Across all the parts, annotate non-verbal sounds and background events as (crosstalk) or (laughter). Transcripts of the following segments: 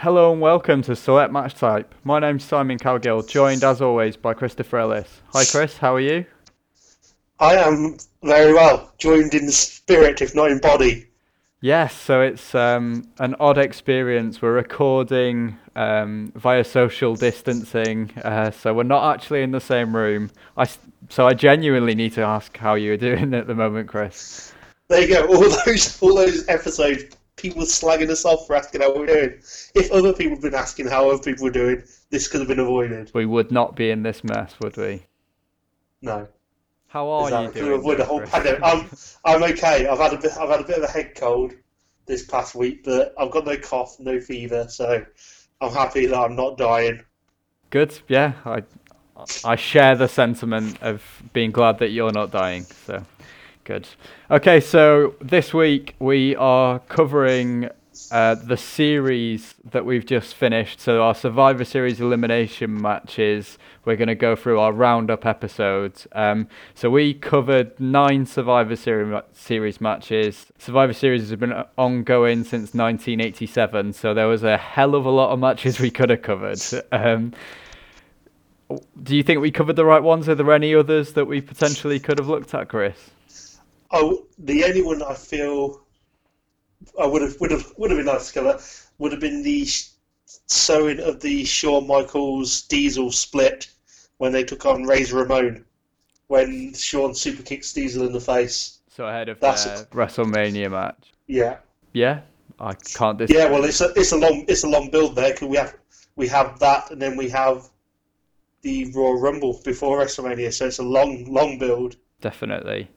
Hello and welcome to Select Match Type. My name's Simon Calgill, joined as always by Christopher Ellis. Hi Chris, how are you? I am very well, joined in spirit, if not in body. Yes, so it's um, an odd experience. We're recording um, via social distancing, uh, so we're not actually in the same room. I, so I genuinely need to ask how you're (laughs) doing at the moment, Chris. There you go. All those, all those episodes people slagging us off for asking how we're doing. If other people had been asking how other people were doing, this could have been avoided. We would not be in this mess, would we? No. How are exactly. you doing? avoid a whole pandemic. I'm, I'm okay. I've had a bit. I've had a bit of a head cold this past week, but I've got no cough, no fever, so I'm happy that I'm not dying. Good. Yeah, I I share the sentiment of being glad that you're not dying. So Good. Okay, so this week we are covering uh, the series that we've just finished. So our Survivor Series elimination matches. We're going to go through our roundup episodes. Um, so we covered nine Survivor Series matches. Survivor Series has been ongoing since 1987, so there was a hell of a lot of matches we could have covered. Um, do you think we covered the right ones? Are there any others that we potentially could have looked at, Chris? Oh, the only one I feel I would have would have would have been nice to cover would have been the sowing of the Shawn Michaels Diesel split when they took on Razor Ramon when Shawn super kicks Diesel in the face. So ahead of That's their WrestleMania match. Yeah. Yeah, I can't. Dis- yeah, well, it's a it's a long it's a long build there because we have we have that and then we have the Royal Rumble before WrestleMania, so it's a long long build. Definitely.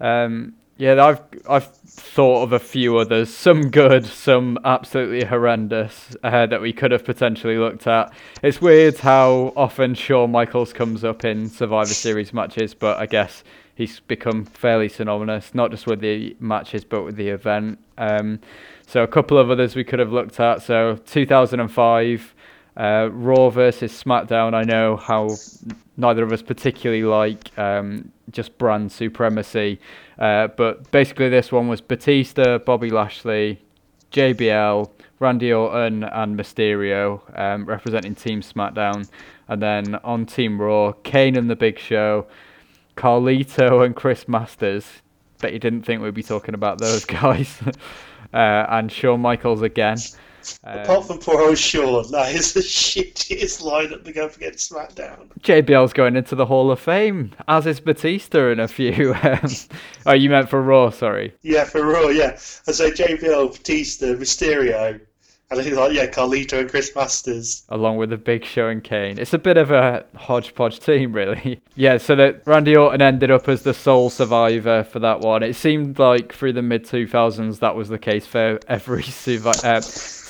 Um, yeah, I've I've thought of a few others, some good, some absolutely horrendous uh, that we could have potentially looked at. It's weird how often Shawn Michaels comes up in Survivor Series matches, but I guess he's become fairly synonymous, not just with the matches but with the event. Um, so a couple of others we could have looked at. So 2005. Uh, Raw versus SmackDown. I know how neither of us particularly like um, just brand supremacy, uh, but basically this one was Batista, Bobby Lashley, JBL, Randy Orton, and Mysterio um, representing Team SmackDown, and then on Team Raw, Kane and The Big Show, Carlito (laughs) and Chris Masters. Bet you didn't think we'd be talking about those (laughs) guys, uh, and Shawn Michaels again. Um, Apart from poor old Shawn, that is the shittiest lineup to go up against SmackDown. JBL's going into the Hall of Fame, as is Batista in a few. (laughs) Um, oh, you meant for Raw, sorry. Yeah, for Raw, yeah. I say JBL, Batista, Mysterio, and he's like, yeah, Carlito and Chris Masters. Along with the Big Show and Kane. It's a bit of a hodgepodge team, really. (laughs) yeah, so that Randy Orton ended up as the sole survivor for that one. It seemed like through the mid 2000s that was the case for every (laughs) survivor. Uh,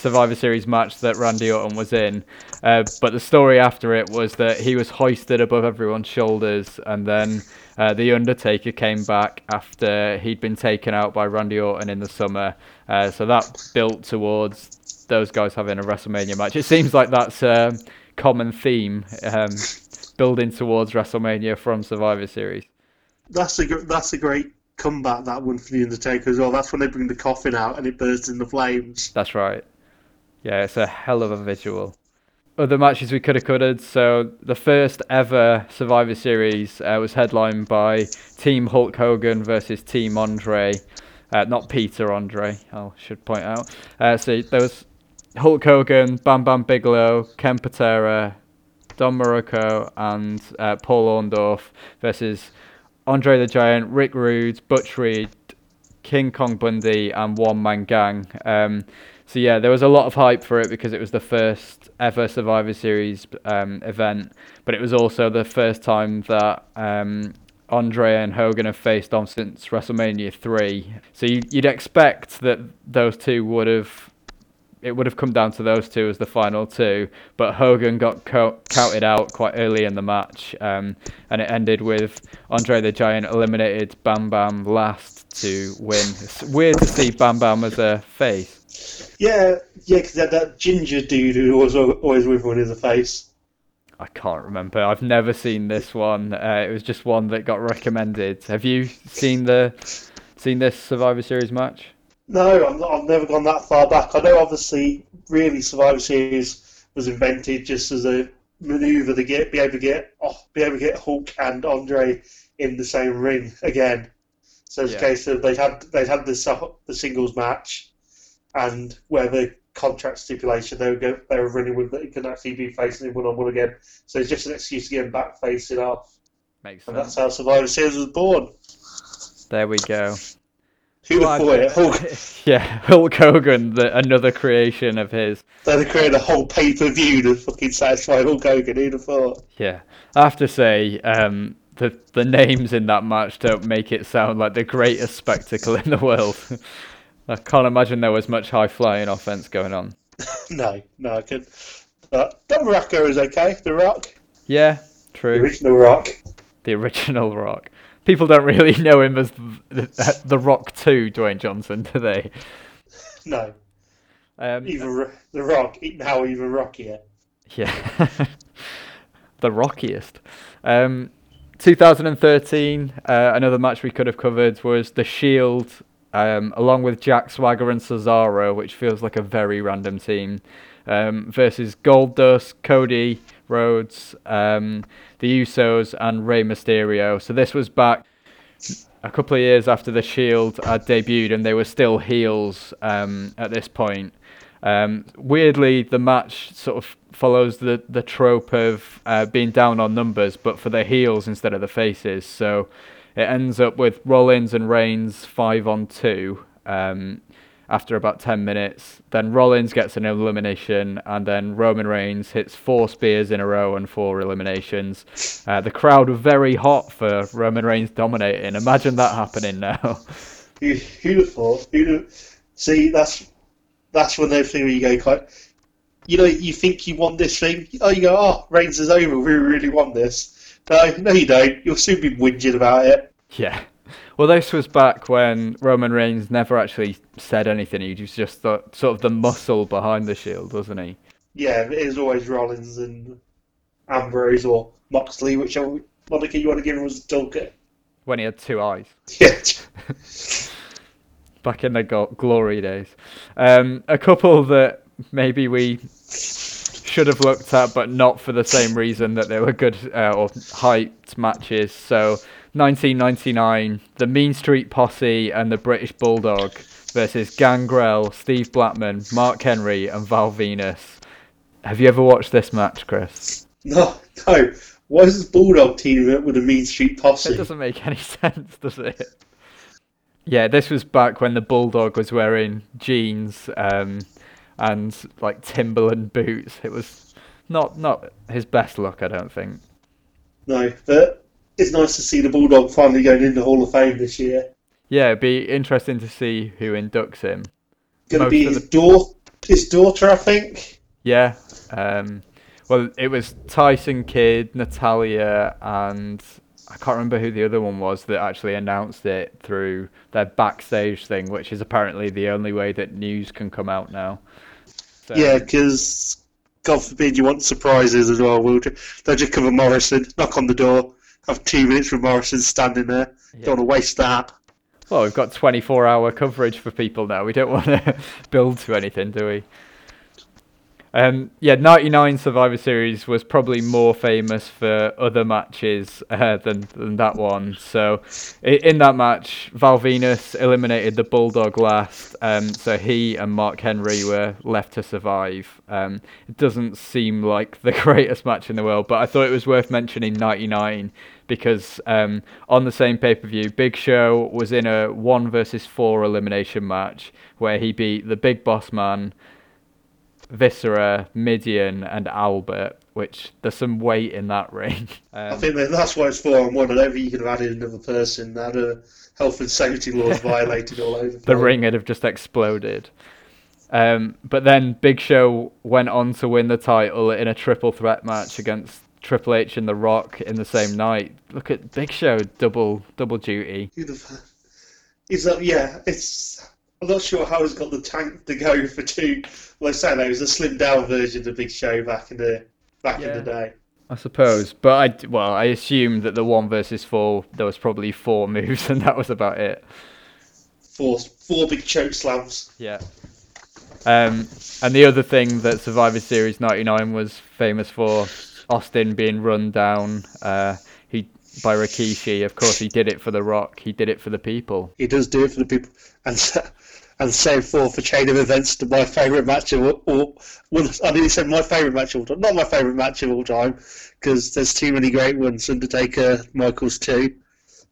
Survivor Series match that Randy Orton was in. Uh, but the story after it was that he was hoisted above everyone's shoulders, and then uh, the Undertaker came back after he'd been taken out by Randy Orton in the summer. Uh, so that built towards those guys having a WrestleMania match. It seems like that's a common theme, um, building towards WrestleMania from Survivor Series. That's a that's a great comeback that one for the Undertaker as well. That's when they bring the coffin out and it bursts into flames. That's right. Yeah, it's a hell of a visual. Other matches we could have covered. So the first ever Survivor Series uh, was headlined by Team Hulk Hogan versus Team Andre. Uh, not Peter Andre, I should point out. Uh, so there was Hulk Hogan, Bam Bam Bigelow, Ken Patera, Don Muraco, and uh, Paul Orndorff versus Andre the Giant, Rick Rude, Butch Reed, King Kong Bundy, and One Man Gang. Um, so yeah, there was a lot of hype for it because it was the first ever Survivor Series um, event, but it was also the first time that um, Andre and Hogan have faced off since WrestleMania three. So you, would expect that those two would have it would have come down to those two as the final two, but Hogan got co- counted out quite early in the match, um, and it ended with Andre the Giant eliminated Bam Bam last to win. It's weird to see Bam Bam as a face. Yeah, yeah, because that, that ginger dude who was always with one in the face. I can't remember. I've never seen this one. Uh, it was just one that got recommended. Have you seen the seen this Survivor Series match? No, I'm not, I've never gone that far back. I know, obviously, really, Survivor Series was invented just as a maneuver to get be able to get oh, be able to get Hulk and Andre in the same ring again. So it's Yeah. a case of they'd had they'd had uh, the singles match, and where the contract stipulation they were go, they were running with that it can actually be facing him one on one again. So it's just an excuse to get him back facing off, Makes and sense. that's how Survivor Series was born. There we go. Who'd have thought it? Hulk, (laughs) yeah, Hulk Hogan, the, another creation of his. they'd have created a whole pay per view to fucking satisfy Hulk Hogan. Who'd have thought? Yeah, I have to say, um, the the names in that match don't make it sound like the greatest spectacle in the world. (laughs) I can't imagine there was much high flying offense going on. (laughs) No, no, I could. But Don Muraco is okay. The Rock, Yeah, true. the original Rock. The original Rock. People don't really (laughs) know him as the, the Rock 2, Dwayne Johnson, do they? No, Um, even Ro- the Rock. Now even rockier. Yeah. (laughs) the rockiest. Um, 2013, uh, another match we could have covered was The Shield, um, along with Jack Swagger and Cesaro, which feels like a very random team, um, versus Goldust, Cody Rhodes, um, the Usos, and Rey Mysterio. So this was back a couple of years after The Shield had debuted, and they were still heels um, at this point. Um, weirdly, the match sort of follows the, the trope of uh, being down on numbers, but for the heels instead of the faces. So it ends up with Rollins and Reigns five on two um, after about 10 minutes. Then Rollins gets an elimination, and then Roman Reigns hits four spears in a row and four eliminations. Uh, the crowd were very hot for Roman Reigns dominating. Imagine that happening now. Who, who'd have thought? Who'd have... See, that's that's when they thing where you go quite. You know, you think you won this thing. Oh, you go, oh, Reigns is over. We really won this. No, no, you don't. You'll soon be whinging about it. Yeah. Well, this was back when Roman Reigns never actually said anything. He was just the, sort of the muscle behind the Shield, wasn't he? Yeah, it is always Rollins and Ambrose or Moxley, whichever moniker you want to give him as a toolkit. When he had two eyes. (laughs) Yeah. (laughs) Back in the go- glory days. Um, a couple that maybe we should have looked at, but not for the same reason that they were good uh, or hyped matches. So, 1999, the Mean Street Posse and the British Bulldog versus Gangrel, Steve Blackman, Mark Henry, and Val Venis. Have you ever watched this match, Chris? (laughs) No, no. Why is this Bulldog teaming up with the Mean Street Posse? It doesn't make any (laughs) sense, does it? Yeah, this was back when the Bulldog was wearing jeans um, and like Timberland boots. It was not not his best look, I don't think. No, but it's nice to see the Bulldog finally going into the Hall of Fame this year. Yeah, it'd be interesting to see who inducts him. Going to be his, daugh- his daughter, I think. Yeah. Um, well, it was Tyson Kidd, Natalya, and I can't remember who the other one was that actually announced it through their backstage thing, which is apparently the only way that news can come out now. So, Yeah, because God forbid you want surprises as well. Ju- they'll just cover Morrison, knock on the door, have two minutes with Morrison standing there. Yeah. Don't want to waste that. Well, we've got 24 hour coverage for people now. We don't want to (laughs) build to anything, do we? Um, yeah, 99 Survivor Series was probably more famous for other matches uh, than, than that one. So, in that match, Val Venis eliminated the Bulldog last, um, so he and Mark Henry were left to survive. Um, it doesn't seem like the (laughs) greatest match in the world, but I thought it was worth mentioning 99 because um, on the same pay per view, Big Show was in a one versus four elimination match where he beat the Big Boss Man, Viscera, Mideon, and Albert. Which there's some weight in that ring. (laughs) I Um, think that that's why it's four on one. I don't think you could have added another person. That uh, health and safety laws (laughs) violated all over. the place. ring would have just exploded. Um, but then Big Show went on to win the title in a triple threat match against Triple H and The Rock in the same night. Look at Big Show double double duty. Who the f- Is that yeah? It's I'm not sure how he's got the tank to go for two. Well, I say no, it was a slimmed down version of the Big Show back in the back Yeah. in the day. I suppose, but I d- well, I assumed that the one versus four there was probably four moves (laughs) and that was about it. four four big choke slams. Yeah. Um, and the other thing that Survivor Series '99 was famous for, Austin being run down. Uh, he by Rikishi. Of course, he did it for The Rock. He did it for the people. He does do it for the people, and so- and same for for chain of events to my favourite match of all. all well, I nearly said my favourite match of all time. Not my favourite match of all time because there's too many great ones. Undertaker, Michaels too,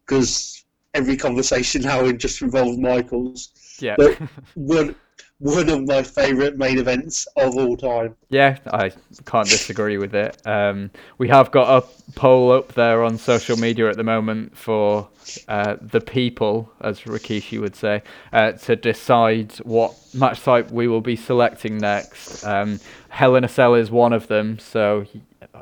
because every conversation now just involves Michaels. Yeah. But one one of my favourite main events of all time. Yeah, I can't disagree with it. Um, we have got a poll up there on social media at the moment for uh, the people, as Rikishi would say, uh, to decide what match type we will be selecting next. Um, Hell in a Cell is one of them, so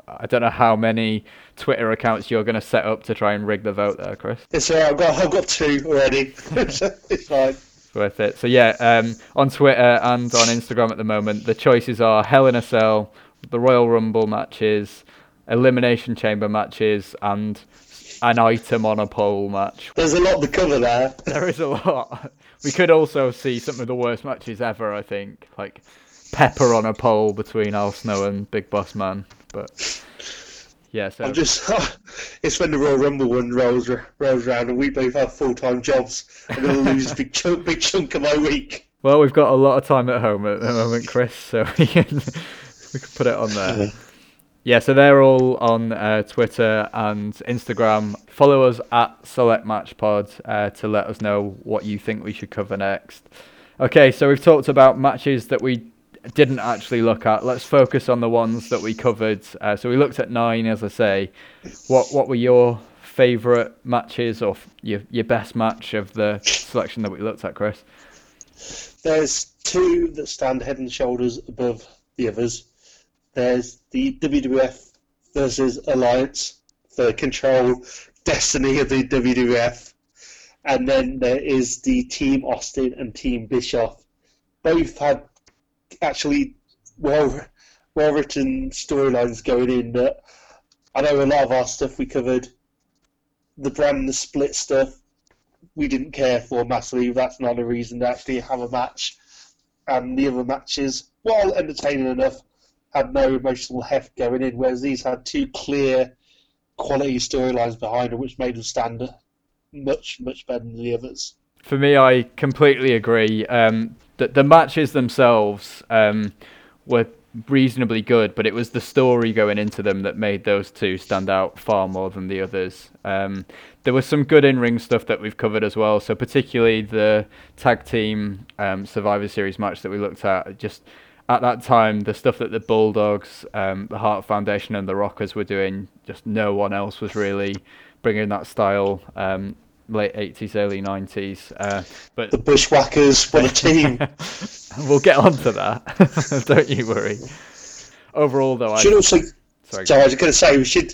I don't know how many Twitter accounts you're going to set up to try and rig the vote there, Chris. It's alright. I've got I've got two already. (laughs) it's fine. Worth it. So yeah, um, on Twitter and on Instagram at the moment, the choices are Hell in a Cell, the Royal Rumble matches, Elimination Chamber matches, and an item on a pole match. There's a lot to cover there. (laughs) There is a lot. We could also see some of the worst matches ever. I think, like Pepper on a pole between Al Snow and Big Boss Man. But yeah, so I'm just. (laughs) it's when the Royal Rumble one rolls rolls around, and we both have full time jobs. I'm to lose a big (laughs) chunk, big chunk of my week. well, we've got a lot of time at home at the moment, Chris. So (laughs) we can we can put it on there. Yeah, so they're all on uh, Twitter and Instagram. Follow us at Select Match Pod uh, to let us know what you think we should cover next. Okay, so we've talked about matches that we didn't actually look at. Let's focus on the ones that we covered. Uh, so we looked at nine, as I say. What what were your favourite matches or f- your your best match of the selection that we looked at, Chris? There's two that stand head and shoulders above the others. There's the WWF versus Alliance for control destiny of the WWF, and then there is the Team Austin and Team Bischoff. Both had actually well well written storylines going in. That I know a lot of our stuff we covered. The brand, the split stuff, we didn't care for massively. That's not a reason to actually have a match. And the other matches, while entertaining enough, had no emotional heft going in, whereas these had two clear quality storylines behind them, which made them stand much, much better than the others. For me, I completely agree. Um, the, the matches themselves um, were reasonably good, but it was the story going into them that made those two stand out far more than the others. Um, there was some good in-ring stuff that we've covered as well. So particularly the tag team um, Survivor Series match that we looked at, just at that time, the stuff that the Bulldogs, um, the Heart Foundation, and the Rockers were doing, just no one else was really bringing that style. Late 80s, early 90s. Uh, but The Bushwhackers, were a team! (laughs) we'll get on to that. (laughs) Don't you worry. Overall, though, I should also sorry. So I was going to say we should.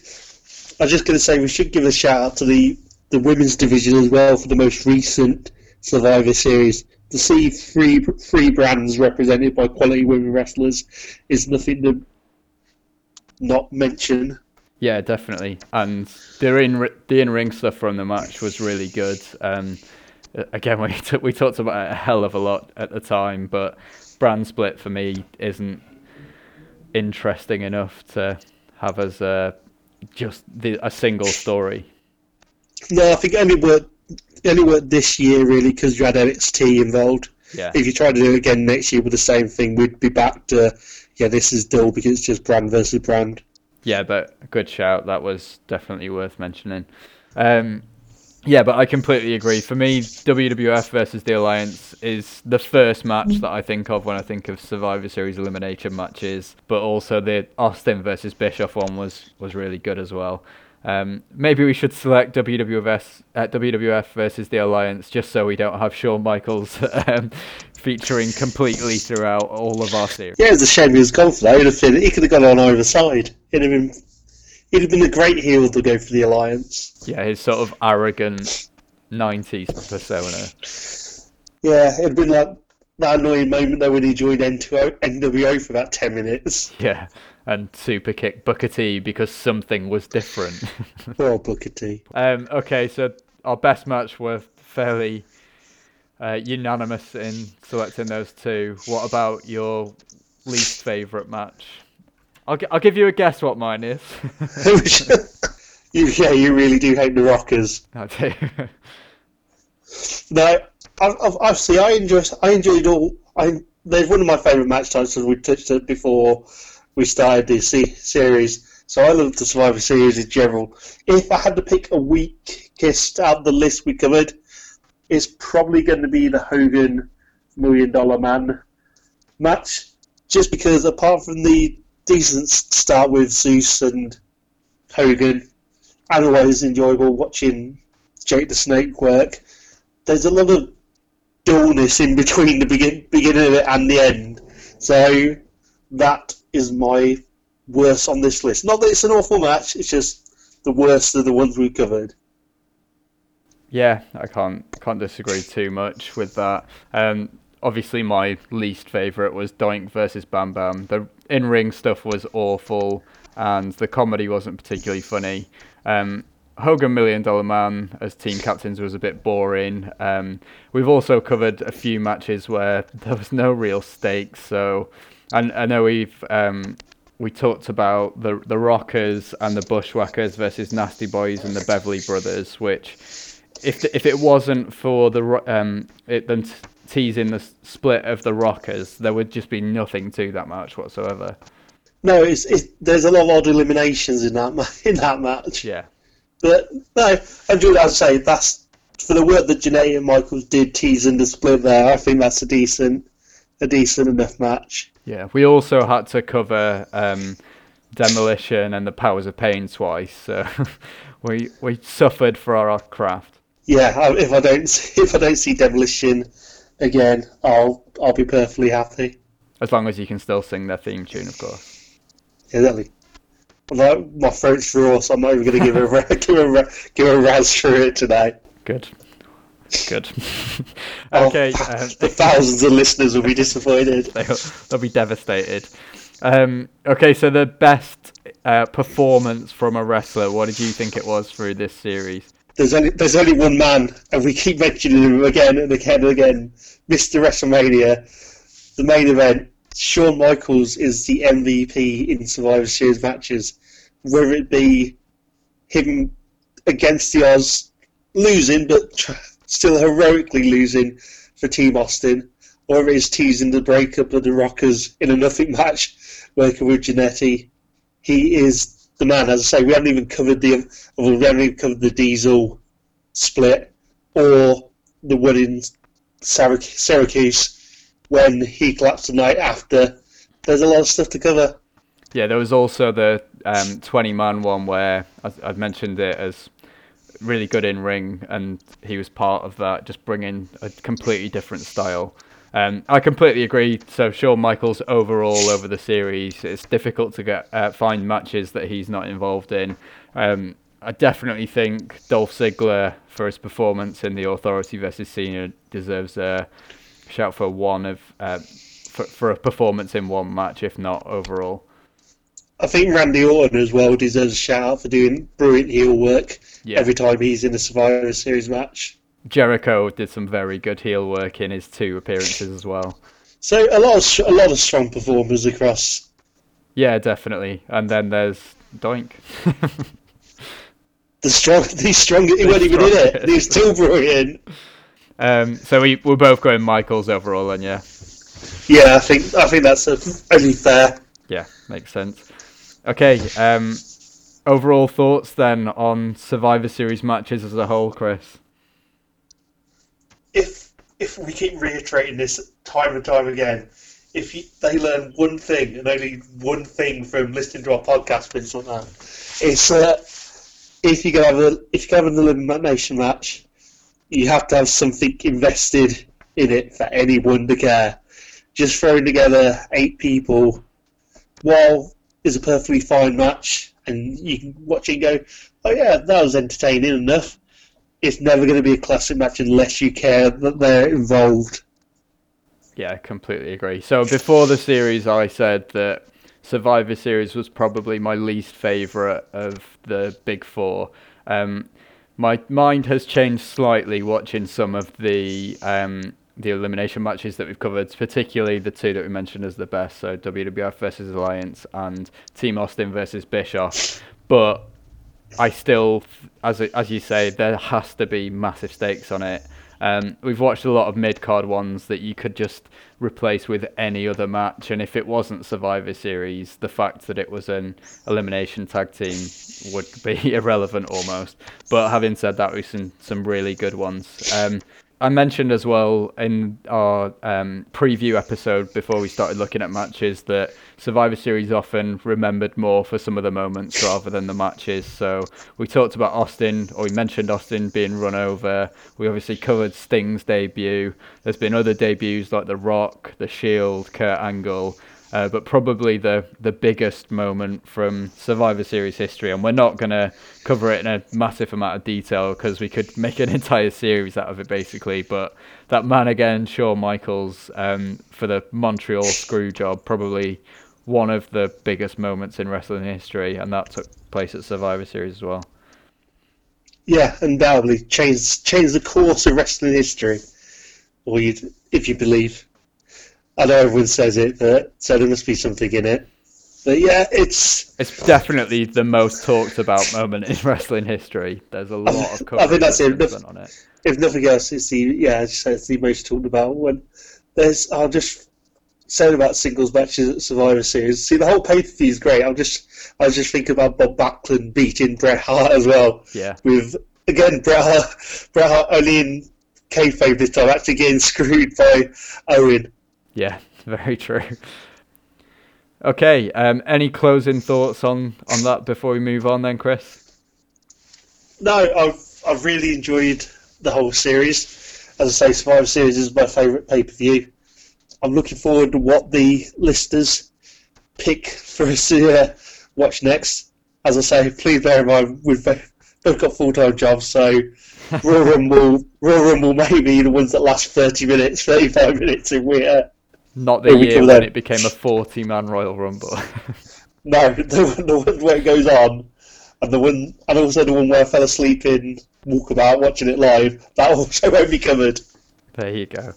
I was just going to say we should give a shout out to the the women's division as well for the most recent Survivor Series. To see three three brands represented by quality women wrestlers is nothing to not mention. Yeah, definitely. And the in the in ring stuff from the match was really good. Um, again, (laughs) we t- we talked about it a hell of a lot at the time, but brand split for me isn't interesting enough to have as a just the, a single story. No, I think it only worked it only worked this year really because you had NXT involved. Yeah, If you try to do it again next year with the same thing, we'd be back to yeah, this is dull because it's just brand versus brand. Yeah, but good shout. That was definitely worth mentioning. Um, yeah, but I completely agree. For me, WWF versus the Alliance is the first match that I think of when I think of Survivor Series elimination matches. But also the Austin versus Bischoff one was was really good as well. Um, maybe we should select WWF uh, WWF versus the Alliance just so we don't have Shawn Michaels (laughs) um, featuring completely throughout all of our series. Yeah, it's a shame he was gone for that. He'd have been, he could have gone on either side. He'd have been he'd have been a great heel to go for the alliance. Yeah, his sort of arrogant '90s persona. Yeah, it'd been like that annoying moment though when he joined N2O, NWO for about ten minutes. Yeah, and super kick Booker T because something was different. (laughs) Poor Booker T. um, okay, so our best match were fairly Uh, unanimous in selecting those two. What about your least favourite match? I'll, gi- I'll give you a guess what mine is. (laughs) you, yeah, you really do hate the Rockers. (laughs) I do. No, I've, I've, obviously I enjoy. I enjoyed all. I they're one of my favourite match types, as we touched it before we started this se- series. So I love the Survivor Series in general. If I had to pick a weakest out of the list we covered, it's probably going to be the Hogan Million Dollar Man match, just because apart from the decent start with Zeus and Hogan, and always enjoyable watching Jake the Snake work there's a lot of dullness in between the begin, beginning of it and the end. So that is my worst on this list. Not that it's an awful match, it's just the worst of the ones we covered. Yeah, I can't can't disagree too much with that. Um, obviously, my least favorite was Doink versus Bam Bam. The in ring stuff was awful, and the comedy wasn't particularly funny. Um, Hogan Million Dollar Man as team captains was a bit boring. Um, we've also covered a few matches where (laughs) there was no real stakes. So, and I know we've um, we talked about the the Rockers and the Bushwhackers versus Nasty Boys and the Beverly Brothers, which if the, if it wasn't for the um it them t- teasing the split of the Rockers, there would just be nothing to that match whatsoever. No, it's, it's there's a lot of odd eliminations in that (laughs) in that match. Yeah. But no, and Julie, I'd say that's for the work that Janae and Michaels did teasing the split there. I think that's a decent a decent enough match. Yeah, we also had to cover um, demolition and the powers of pain twice, so (laughs) we we suffered for our craft. Yeah, if I don't (laughs) if I don't see demolition again, I'll I'll be perfectly happy. As long as you can still sing their theme tune, of course. Exactly. Although my throat's raw, so I'm not even going to give a (laughs) give a give a razz through it today. Good. Good. (laughs) Oh, okay, um, the thousands of listeners will be disappointed. (laughs) they'll, they'll be devastated. Um, okay, so the best uh, performance from a wrestler, what did you think it was through this series? There's only there's only one man, and we keep mentioning him again and again and again. Mr. WrestleMania, the main event. Shawn Michaels is the MVP in Survivor Series matches, whether it be him against the odds, losing but still heroically losing for Team Austin, or it is teasing the breakup of the Rockers in a nothing match, working with Jannetty. He is the man. As I say, we haven't even covered the we haven't even covered the Diesel split or the one in Syracuse when he collapsed the night after. There's a lot of stuff to cover. Yeah, there was also the um, 20 man one where I've mentioned it as really good in ring, and he was part of that, just bringing a completely different style. Um, I completely agree. So Shawn Michaels overall over the series, it's difficult to get uh, find matches that he's not involved in. Um, I definitely think Dolph Ziggler for his performance in the Authority versus Cena deserves a shout for one of uh, for, for a performance in one match, if not overall. I think Randy Orton as well deserves a shout out for doing brilliant heel work Yeah. every time he's in a Survivor Series match. Jericho did some very good heel work in his two appearances as well. (laughs) So a lot of a lot of strong performers across. Yeah, definitely. And then there's Doink. (laughs) The strong, the strong. He wasn't even in it. He's still brilliant. um, so we we're both going Michaels overall, then yeah, Yeah, I think I think that's only fair. yeah, makes sense. Okay. Um, overall thoughts then on Survivor Series matches as a whole, Chris. if if we keep reiterating this time and time again, if you, they learn one thing and only one thing from listening to our podcast, Vince, like that, it's that if you can have a if you have an elimination match, you have to have something invested in it for anyone to care. Just throwing together eight people, while is a perfectly fine match, and you can watch it and go, oh yeah, that was entertaining enough it's never going to be a classic match unless you care that they're involved. Yeah, completely agree. So before the series, I said that Survivor Series was probably my least favorite of the big four. Um, My mind has changed slightly watching some of the um, the elimination matches that we've covered, particularly the two that we mentioned as the best, so WWF versus Alliance and Team Austin versus Bischoff. But I still, as as you say, there has to be massive stakes on it. Um, we've watched a lot of mid card ones that you could just replace with any other match, and if it wasn't Survivor Series, the fact that it was an elimination tag team would be (laughs) irrelevant almost. But having said that, we've seen some really good ones. Um, I mentioned as well in our um, preview episode before we started looking at matches that Survivor Series often remembered more for some of the moments rather than the matches. So we talked about Austin, or we mentioned Austin being run over. We obviously covered Sting's debut. There's been other debuts like The Rock, The Shield, Kurt Angle. Uh, but probably the the biggest moment from Survivor Series history, and we're not going to cover it in a massive amount of detail because we could make an (laughs) entire series out of it, basically. But that man again, Shawn Michaels, um, for the Montreal screw job, probably one of the biggest moments in wrestling history, and that took place at Survivor Series as well. Yeah, undoubtedly changed changed the course of wrestling history, or you, if you believe. I know everyone says it, but so there must be something in it. But yeah, it's it's definitely the most talked about moment in (laughs) wrestling history. There's a lot of coverage I think that's it. If, on it. If nothing else, it's the yeah, it's the most talked about one. There's I'll just say about singles matches at Survivor Series. See, the whole pay per view is great. I'm just I just thinking about Bob Backlund beating Bret Hart as well. Yeah. With again Bret Hart, Bret Hart only in kayfabe this time, actually getting screwed by Owen. Yeah, (laughs) very true. Okay, um, any closing thoughts on, on that before we move on then, Chris? No, I've, I've really enjoyed the whole series. As I say, Survivor Series is my favourite pay per view. I'm looking forward to what the listeners pick for us to uh, watch next. As I say, please bear in mind we've both got full time jobs, so (laughs) Royal Rumble, Royal Rumble may be the ones that last 30 minutes, 35 minutes, and we're uh, not the year when it became a 40 man Royal Rumble. (laughs) no, the, the one where it goes on, and the one, and also the one where I fell asleep in Walkabout watching it live. That also (laughs) won't be covered. There you go.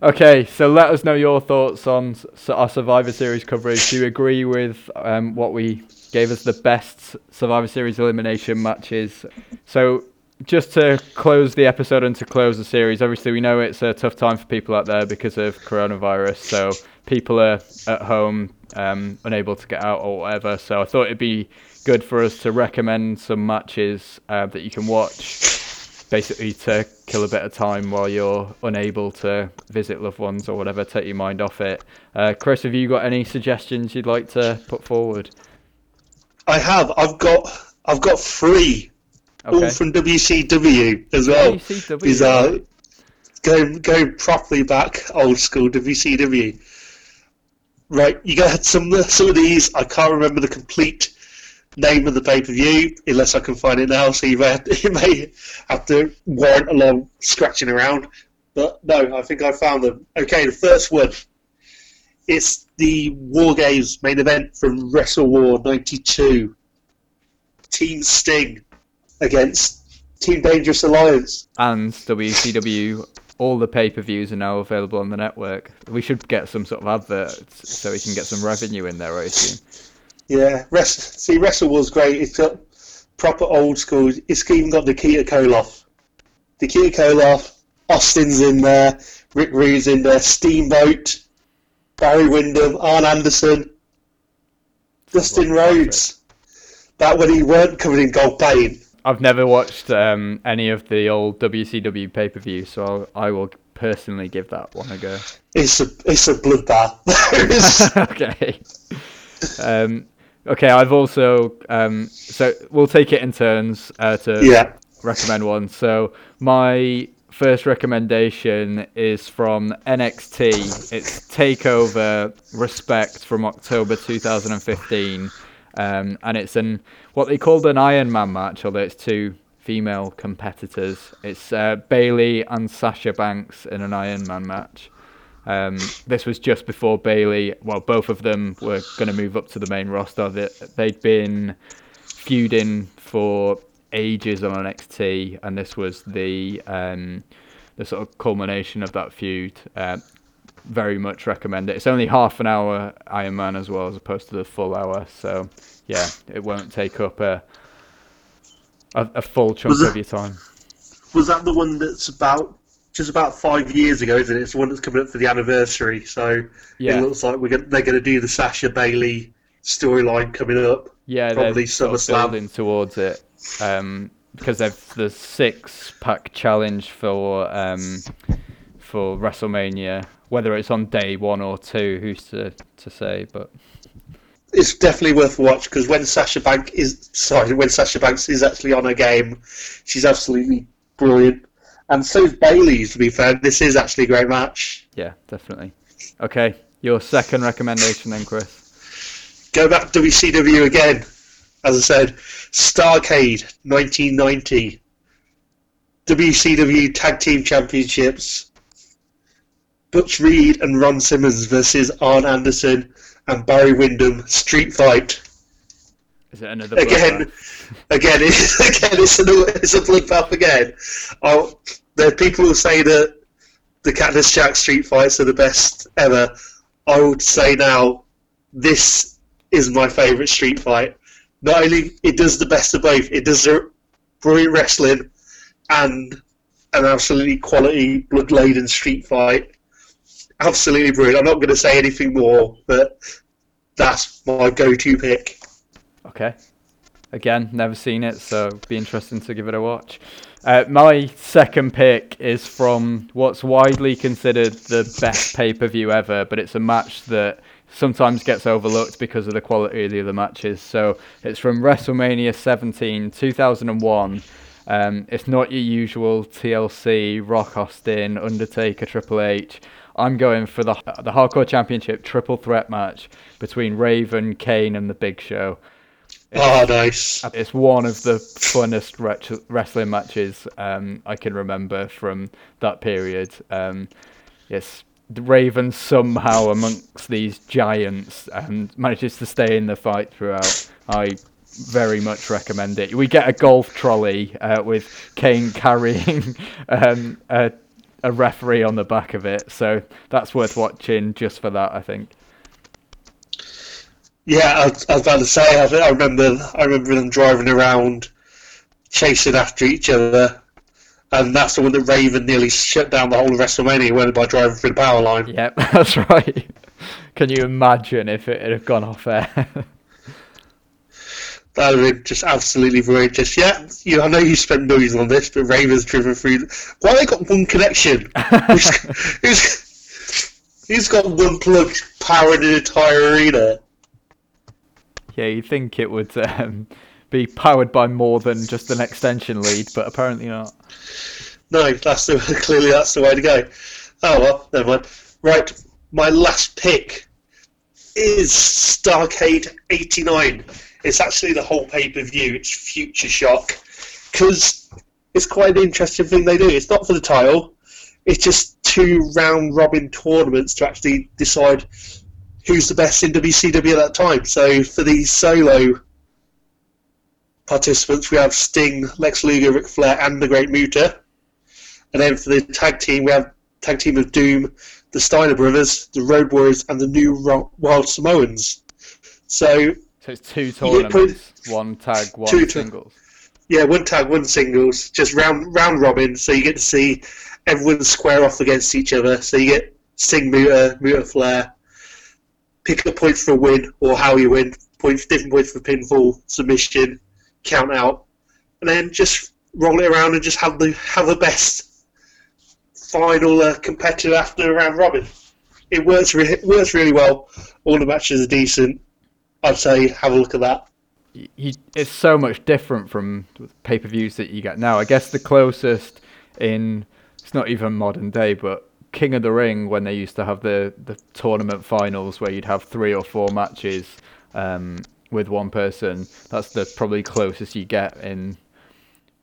Okay, so let us know your thoughts on our Survivor Series coverage. Do you agree with um, what we gave us the best Survivor Series elimination matches? So just to close the episode and to close the series, obviously we know it's a tough time for people out there because of coronavirus. So people are at home, um, unable to get out or whatever. So I thought it'd be good for us to recommend some matches uh, that you can watch, basically to kill a bit of time while you're unable to visit loved ones or whatever, take your mind off it. Uh, Chris, have you got any suggestions you'd like to put forward? I have. I've got. I've got three okay. all from WCW as well. WCW. Is uh, going going properly back old school WCW. Right, you got some some of these. I can't remember the complete name of the pay per view unless I can find it now. So you may, (laughs) you may have to warrant a long scratching around. But no, I think I found them. Okay, the first one. It's the War Games main event from Wrestle War '92. Team Sting against Team Dangerous Alliance. And WCW, all the pay per views are now available on the network. We should get some sort of advert so we can get some revenue in there, I assume. Yeah, rest, see, Wrestle was great. It's got proper old school. It's even got Nikita Koloff. Nikita Koloff, Austin's in there, Rick Rude's in there, Steamboat, Barry Windham, Arn Anderson, Dustin Rhodes. That when he weren't covered in gold paint. I've never watched um, any of the old WCW pay per view, so I'll, I will personally give that one a go. It's a it's a bloodbath. (laughs) (laughs) okay. Um, okay, I've also um, so we'll take it in turns uh, to yeah. recommend one. So my first recommendation is from NXT. It's Takeover Respect from October 2015. Um, and it's an what they called an Iron Man match, although it's two female competitors. It's uh, Bayley and Sasha Banks in an Iron Man match. Um, this was just before Bayley. Well, both of them were going to move up to the main roster. They'd been feuding for ages on NXT, and this was the um, the sort of culmination of that feud. Uh, very much recommend it. It's only half an hour Iron Man as well, as opposed to the full hour. So yeah, it won't take up a a, a full chunk it- of your time. Was that the one that's about just about five years ago? Isn't it? It's the one that's coming up for the anniversary. So Yeah. it looks like we're gonna, they're going to do the Sasha Bayley storyline coming up. Yeah, Probably they're sort of SummerSlam. building towards it um, because they've the six pack challenge for um, for WrestleMania. Whether it's on day one or two, who's to to say? But It's definitely worth a watch because when Sasha Banks is sorry, when Sasha Banks is actually on her game, she's absolutely brilliant. And so is Bayley's. To be fair, this is actually a great match. yeah, definitely. Okay, your second recommendation then, Chris. Go back to WCW again. As I said, Starcade 1990, WCW Tag Team Championships. Butch Reed and Ron Simmons versus Arn Anderson and Barry Windham Street Fight. Is it another Again, bloodbath? (laughs) again, it's, (laughs) again, it's a it's a bloodbath again. Oh, there are people who say that the Cactus Jack Street fights are the best ever. I would say now, this is my favourite street fight. Not only it does the best of both, it does the brilliant wrestling and an absolutely quality blood laden street fight. Absolutely brilliant. I'm not going to say anything more, but that's my go-to pick. Okay. Again, never seen it, so be interesting to give it a watch. Uh, my second pick is from what's widely considered the best pay per view ever, but it's a match that sometimes gets overlooked because of the quality of the other matches. So it's from WrestleMania 17, 2001. Um, it's not your usual TLC, Rock Austin, Undertaker, Triple H. I'm going for the the Hardcore Championship triple threat match between Raven, Kane, and The Big Show. Oh, nice. It's one of the funnest ret- wrestling matches um, I can remember from that period. Um, yes, Raven somehow amongst these giants and manages to stay in the fight throughout. I very much recommend it. We get a golf trolley uh, with Kane carrying (laughs) um, a, a referee on the back of it, so that's worth watching just for that. I think. Yeah, I was, I was about to say. I, I remember. I remember them driving around, chasing after each other, and that's the one that Raven nearly shut down the whole of WrestleMania when by driving through the power line. Yep, (laughs) that's right. Can you imagine if it had gone off air? (laughs) That would have been just absolutely. Just yeah, you. I know you spent millions on this, but Raven's driven through. Why they got one connection? who's, who's, who's got one plug powering an entire arena? yeah, you'd think it would um, be powered by more than just an extension lead, but apparently not. No, that's the, (laughs) clearly that's the way to go. Oh well, never mind. Right, my last pick is Starcade '89. It's actually the whole pay per view. It's Future Shock because it's quite an interesting thing they do. It's not for the title. It's just two round robin tournaments to actually decide who's the best in WCW at that time. So for these solo participants, we have Sting, Lex Luger, Ric Flair, and the Great Muta. And then for the tag team, we have tag team of Doom, the Steiner Brothers, the Road Warriors, and the New Wild Samoans. So So it's two get put- tournaments, one tag, one Two singles. yeah, one tag, one singles, just round round robin. So you get to see everyone square off against each other. So you get Sting, Muta, Muta, Flair. Pick up points for a win or how you win. Points, different points for pinfall, submission, count out, and then just roll it around and just have the have the best final uh, competitor after round robin. It works. Re- it works really well. All the matches are decent. I'd say have a look at that. you, it's so much different from pay per views that you get now. I guess the closest in it's not even modern day, but King of the Ring when they used to have the the tournament finals where you'd have three or four matches um, with one person. That's the probably closest you get in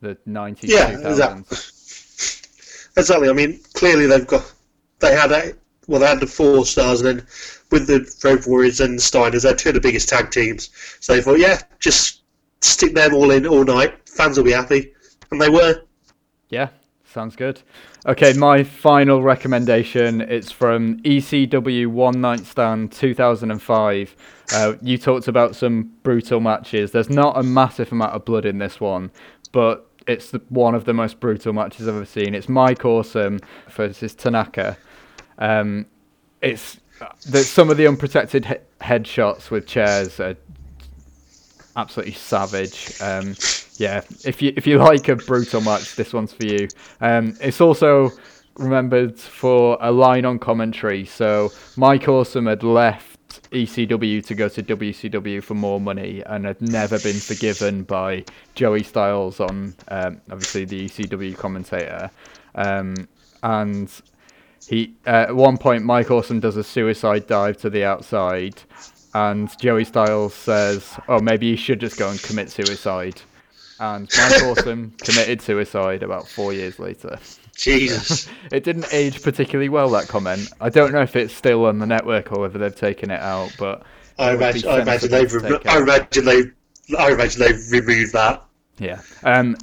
the nineties, Yeah, two thousands. exactly. Exactly. I mean, clearly they've got they had a well, they had the four stars, and then with the Road Warriors and the Steiners, they're two of the biggest tag teams. So they thought, yeah, just stick them all in all night. Fans will be happy, and they were. Yeah, sounds good. Okay, my final recommendation it's from ECW One Night Stand 2005. Uh, you talked about some brutal matches. There's not a massive amount of blood in this one, but it's the, one of the most brutal matches I've ever seen. It's Mike Awesome versus Tanaka. Um, it's the, some of the unprotected he- headshots with chairs are absolutely savage. Um, yeah, if you if you like a brutal match, this one's for you. Um, it's also remembered for a line on commentary. So Mike Awesome had left ECW to go to WCW for more money and had never been forgiven by Joey Styles on um, obviously the ECW commentator. Um, and he uh, at one point Mike Awesome does a suicide dive to the outside and Joey Styles says, "Oh, maybe you should just go and commit suicide." And Mike (laughs) Awesome committed suicide about four years later. Jesus. (laughs) it didn't age particularly well that comment. I don't know if it's still on the network or whether they've taken it out, but I it would be imagine, I imagine they've, take I imagine they, I imagine they've removed that. Yeah. Um,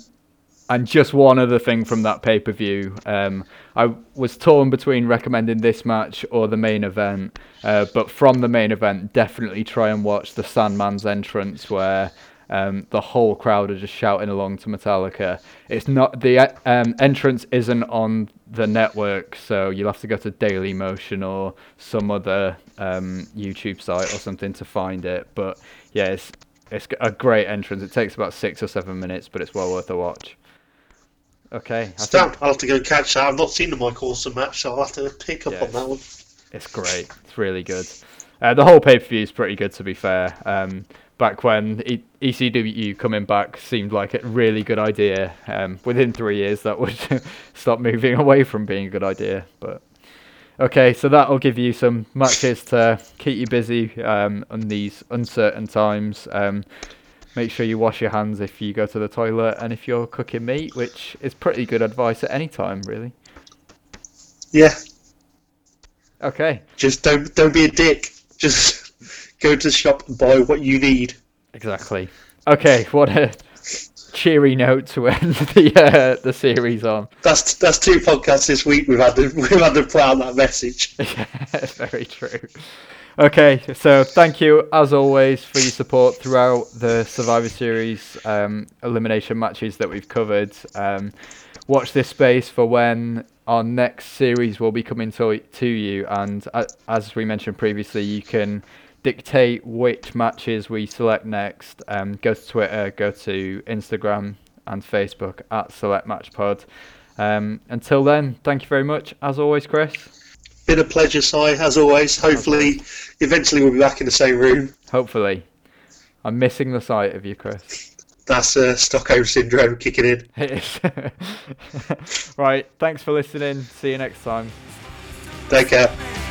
and just one other thing from that pay per view. Um, I was torn between recommending this match or the main event, uh, but from the main event, definitely try and watch the Sandman's entrance where. Um, the whole crowd are just shouting along to Metallica. It's not the um, entrance isn't on the network, so you'll have to go to Daily Motion or some other um, YouTube site or something to find it. But yeah, it's it's a great entrance. It takes about six or seven minutes, but it's well worth a watch. Okay, I think I'll have to go catch that. I've not seen the Mike Awesome match, so I'll have to pick up Yeah, on that one. it's great. It's really good. Uh, the whole pay per view is pretty good, to be fair. Um, back when e- ECW coming back seemed like a really good idea. Um, within three years, that would (laughs) stop moving away from being a good idea. But okay, so that'll give you some matches to keep you busy um, on these uncertain times. Um, make sure you wash your hands if you go to the toilet and if you're cooking meat, which is pretty good advice at any time, really. Yeah, Okay. just don't don't be a dick. Just go to the shop and buy what you need. Exactly. Okay, what a cheery note to end (laughs) the uh, the series on. That's that's two podcasts this week. We've had to (laughs) we've had to put out that message. (laughs) Yeah, very true. Okay, so thank you as always for your support throughout the Survivor Series um, elimination matches that we've covered. Um, watch this space for when our next series will be coming to, to you, and uh, as we mentioned previously, you can dictate which matches we select next. Um, go to Twitter, go to Instagram and Facebook at Select Match Pod. Um, until then, thank you very much. As always, Chris. Been a pleasure, Si, as always. Hopefully, eventually we'll be back in the same room. Hopefully. I'm missing the sight of you, Chris. That's uh, Stockholm syndrome kicking in. It is. (laughs) right, thanks for listening. See you next time. Take care.